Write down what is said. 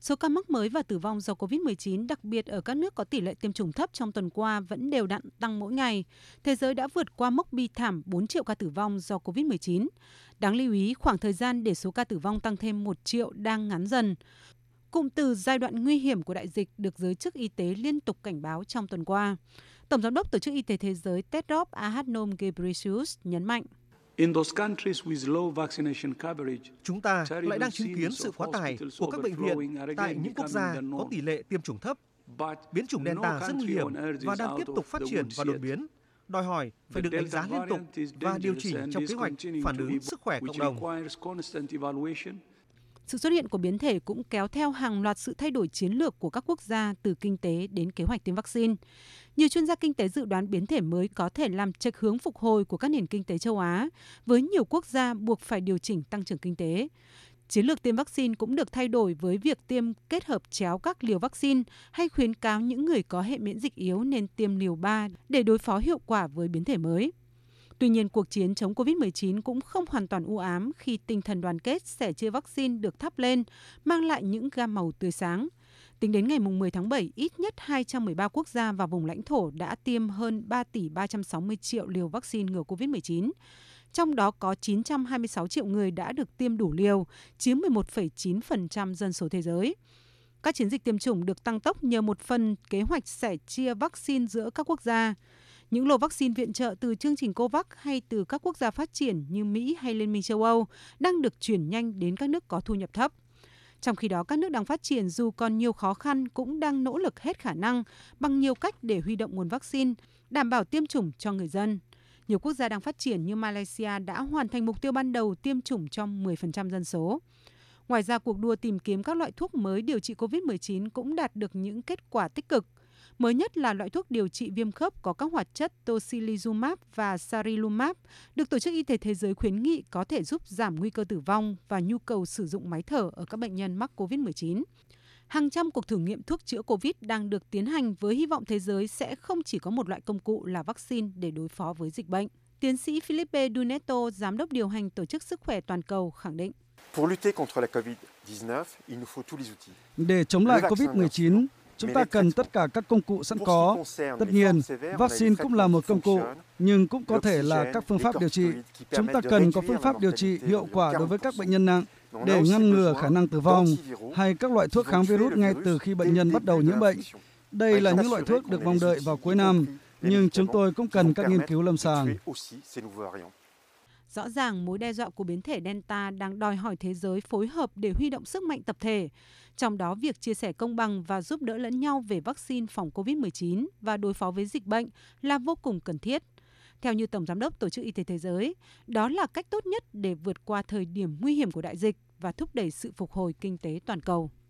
Số ca mắc mới và tử vong do COVID-19, đặc biệt ở các nước có tỷ lệ tiêm chủng thấp trong tuần qua vẫn đều đặn tăng mỗi ngày. Thế giới đã vượt qua mốc bi thảm 4 triệu ca tử vong do COVID-19. Đáng lưu ý, khoảng thời gian để số ca tử vong tăng thêm 1 triệu đang ngắn dần. Cụm từ giai đoạn nguy hiểm của đại dịch được giới chức y tế liên tục cảnh báo trong tuần qua. Tổng giám đốc Tổ chức Y tế Thế giới Tedros Adhanom Ghebreyesus nhấn mạnh. Chúng ta lại đang chứng kiến sự quá tải của các bệnh viện tại những quốc gia có tỷ lệ tiêm chủng thấp. Biến chủng Delta rất nguy hiểm và đang tiếp tục phát triển và đột biến, đòi hỏi phải được đánh giá liên tục và điều chỉnh trong kế hoạch phản ứng sức khỏe cộng đồng. Sự xuất hiện của biến thể cũng kéo theo hàng loạt sự thay đổi chiến lược của các quốc gia từ kinh tế đến kế hoạch tiêm vaccine. Nhiều chuyên gia kinh tế dự đoán biến thể mới có thể làm chệch hướng phục hồi của các nền kinh tế châu Á, với nhiều quốc gia buộc phải điều chỉnh tăng trưởng kinh tế. Chiến lược tiêm vaccine cũng được thay đổi với việc tiêm kết hợp chéo các liều vaccine hay khuyến cáo những người có hệ miễn dịch yếu nên tiêm liều 3 để đối phó hiệu quả với biến thể mới. Tuy nhiên, cuộc chiến chống COVID-19 cũng không hoàn toàn u ám khi tinh thần đoàn kết sẻ chia vaccine được thắp lên, mang lại những gam màu tươi sáng. Tính đến ngày 10 tháng 7, ít nhất 213 quốc gia và vùng lãnh thổ đã tiêm hơn 3 tỷ 360 triệu liều vaccine ngừa COVID-19. Trong đó có 926 triệu người đã được tiêm đủ liều, chiếm 11,9% dân số thế giới. Các chiến dịch tiêm chủng được tăng tốc nhờ một phần kế hoạch sẻ chia vaccine giữa các quốc gia. Những lô vaccine viện trợ từ chương trình COVAX hay từ các quốc gia phát triển như Mỹ hay Liên minh châu Âu đang được chuyển nhanh đến các nước có thu nhập thấp. Trong khi đó, các nước đang phát triển dù còn nhiều khó khăn cũng đang nỗ lực hết khả năng bằng nhiều cách để huy động nguồn vaccine, đảm bảo tiêm chủng cho người dân. Nhiều quốc gia đang phát triển như Malaysia đã hoàn thành mục tiêu ban đầu tiêm chủng cho 10% dân số. Ngoài ra, cuộc đua tìm kiếm các loại thuốc mới điều trị COVID-19 cũng đạt được những kết quả tích cực – Mới nhất là loại thuốc điều trị viêm khớp có các hoạt chất tocilizumab và sarilumab được Tổ chức Y tế Thế giới khuyến nghị có thể giúp giảm nguy cơ tử vong và nhu cầu sử dụng máy thở ở các bệnh nhân mắc COVID-19. Hàng trăm cuộc thử nghiệm thuốc chữa COVID đang được tiến hành với hy vọng thế giới sẽ không chỉ có một loại công cụ là vaccine để đối phó với dịch bệnh. Tiến sĩ Philippe Duneto, giám đốc điều hành Tổ chức Sức khỏe Toàn cầu khẳng định. Để chống lại COVID-19, Chúng ta cần tất cả các công cụ sẵn có. Tất nhiên, vaccine cũng là một công cụ, nhưng cũng có thể là các phương pháp điều trị. Chúng ta cần có phương pháp điều trị hiệu quả đối với các bệnh nhân nặng để ngăn ngừa khả năng tử vong hay các loại thuốc kháng virus ngay từ khi bệnh nhân bắt đầu nhiễm bệnh. Đây là những loại thuốc được mong đợi vào cuối năm, nhưng chúng tôi cũng cần các nghiên cứu lâm sàng. Rõ ràng mối đe dọa của biến thể Delta đang đòi hỏi thế giới phối hợp để huy động sức mạnh tập thể, trong đó việc chia sẻ công bằng và giúp đỡ lẫn nhau về vaccine phòng COVID-19 và đối phó với dịch bệnh là vô cùng cần thiết. Theo như Tổng Giám đốc Tổ chức Y tế Thế giới, đó là cách tốt nhất để vượt qua thời điểm nguy hiểm của đại dịch và thúc đẩy sự phục hồi kinh tế toàn cầu.